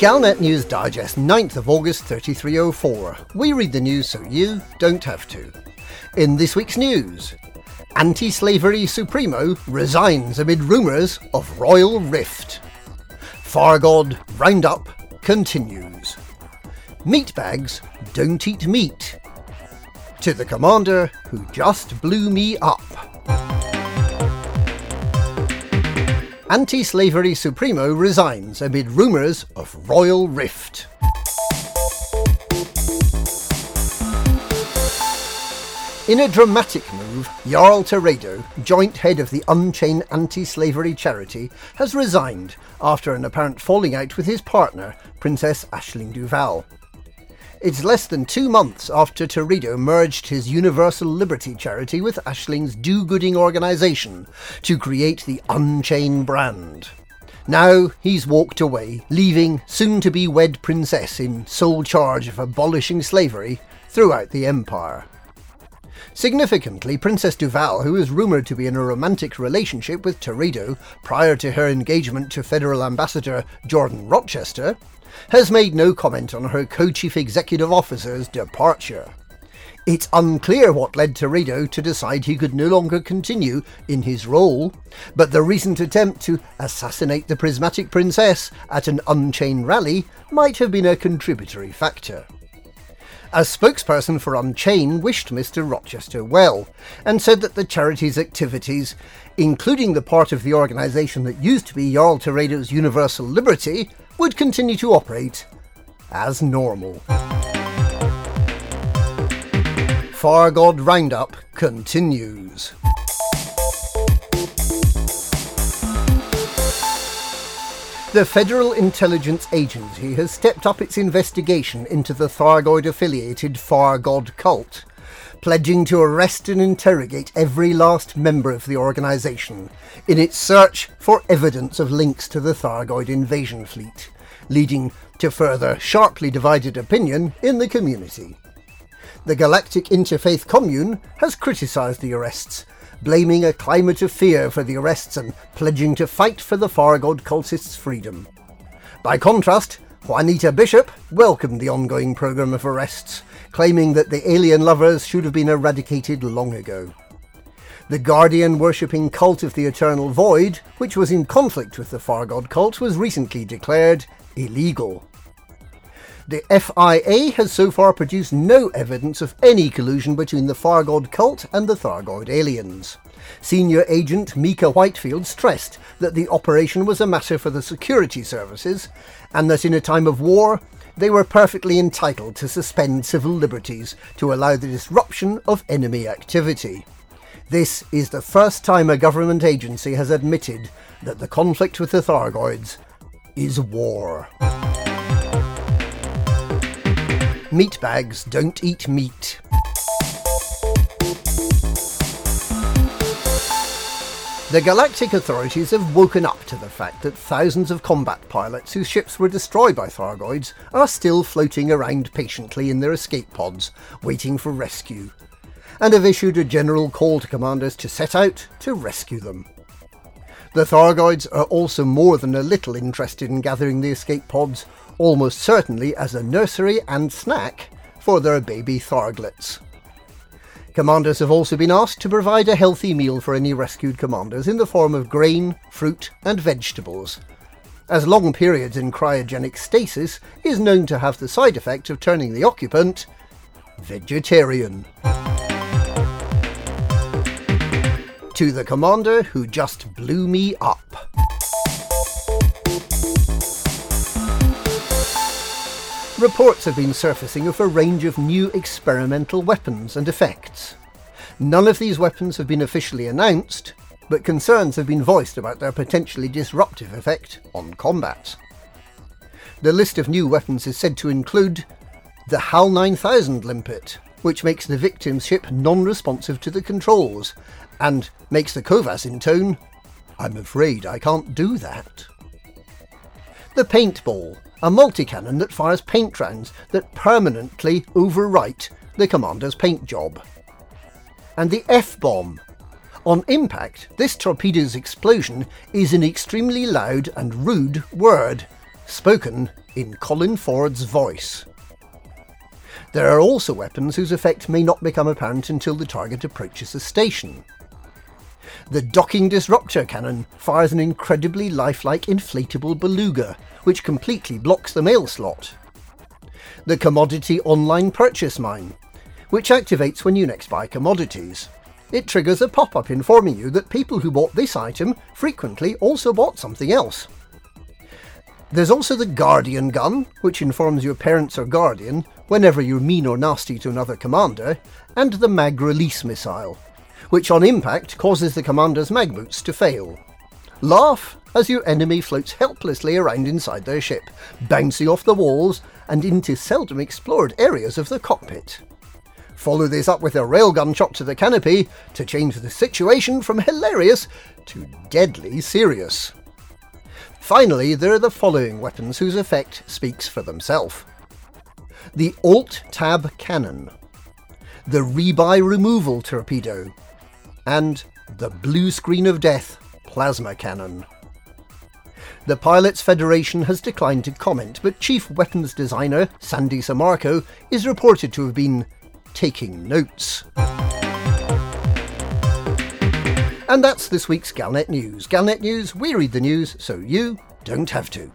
Galnet News Digest, 9th of August 3304. We read the news so you don't have to. In this week's news, anti slavery Supremo resigns amid rumours of royal rift. Fargod Roundup continues. Meatbags don't eat meat. To the commander who just blew me up. Anti slavery Supremo resigns amid rumours of royal rift. In a dramatic move, Jarl Teredo, joint head of the Unchained Anti Slavery Charity, has resigned after an apparent falling out with his partner, Princess Aisling Duval. It's less than two months after Teredo merged his Universal Liberty charity with Aisling's do gooding organisation to create the Unchained brand. Now he's walked away, leaving soon to be wed princess in sole charge of abolishing slavery throughout the empire. Significantly, Princess Duval, who is rumoured to be in a romantic relationship with Teredo prior to her engagement to Federal Ambassador Jordan Rochester, has made no comment on her co-chief executive officer's departure. It's unclear what led Teredo to decide he could no longer continue in his role, but the recent attempt to assassinate the prismatic princess at an Unchained rally might have been a contributory factor. A spokesperson for Unchained wished Mr. Rochester well and said that the charity's activities, including the part of the organisation that used to be Jarl Teredo's Universal Liberty, would continue to operate as normal. Fargod Roundup continues. The Federal Intelligence Agency has stepped up its investigation into the Thargoid affiliated Fargod cult, pledging to arrest and interrogate every last member of the organisation in its search for evidence of links to the Thargoid invasion fleet, leading to further sharply divided opinion in the community. The Galactic Interfaith Commune has criticised the arrests, blaming a climate of fear for the arrests and pledging to fight for the Fargod cultists' freedom. By contrast, Juanita Bishop welcomed the ongoing programme of arrests, claiming that the alien lovers should have been eradicated long ago. The Guardian worshipping cult of the Eternal Void, which was in conflict with the Fargod cult, was recently declared illegal. The FIA has so far produced no evidence of any collusion between the Fargod cult and the Thargoid aliens. Senior agent Mika Whitefield stressed that the operation was a matter for the security services and that in a time of war they were perfectly entitled to suspend civil liberties to allow the disruption of enemy activity. This is the first time a government agency has admitted that the conflict with the Thargoids is war. Meatbags don't eat meat. The galactic authorities have woken up to the fact that thousands of combat pilots whose ships were destroyed by Thargoids are still floating around patiently in their escape pods, waiting for rescue, and have issued a general call to commanders to set out to rescue them. The Thargoids are also more than a little interested in gathering the escape pods, almost certainly as a nursery and snack for their baby Tharglets. Commanders have also been asked to provide a healthy meal for any rescued commanders in the form of grain, fruit, and vegetables, as long periods in cryogenic stasis is known to have the side effect of turning the occupant vegetarian. To the commander who just blew me up. Reports have been surfacing of a range of new experimental weapons and effects. None of these weapons have been officially announced, but concerns have been voiced about their potentially disruptive effect on combat. The list of new weapons is said to include the HAL 9000 limpet, which makes the victim's ship non responsive to the controls and makes the COVAS intone, I'm afraid I can't do that. The paintball, a multi-cannon that fires paint rounds that permanently overwrite the commander's paint job. And the F-bomb. On impact, this torpedo's explosion is an extremely loud and rude word, spoken in Colin Ford's voice. There are also weapons whose effect may not become apparent until the target approaches the station. The docking disruptor cannon fires an incredibly lifelike inflatable beluga, which completely blocks the mail slot. The commodity online purchase mine, which activates when you next buy commodities. It triggers a pop up informing you that people who bought this item frequently also bought something else. There's also the Guardian gun, which informs your parents or guardian whenever you're mean or nasty to another commander, and the mag release missile, which on impact causes the commander's mag boots to fail. Laugh as your enemy floats helplessly around inside their ship, bouncing off the walls and into seldom explored areas of the cockpit. Follow this up with a railgun shot to the canopy to change the situation from hilarious to deadly serious. Finally, there are the following weapons whose effect speaks for themselves. The Alt-Tab Cannon, the Rebuy Removal Torpedo, and the Blue Screen of Death Plasma Cannon. The Pilots Federation has declined to comment, but Chief Weapons Designer Sandy Sammarco is reported to have been taking notes. And that's this week's Galnet News. Galnet News, we read the news so you don't have to.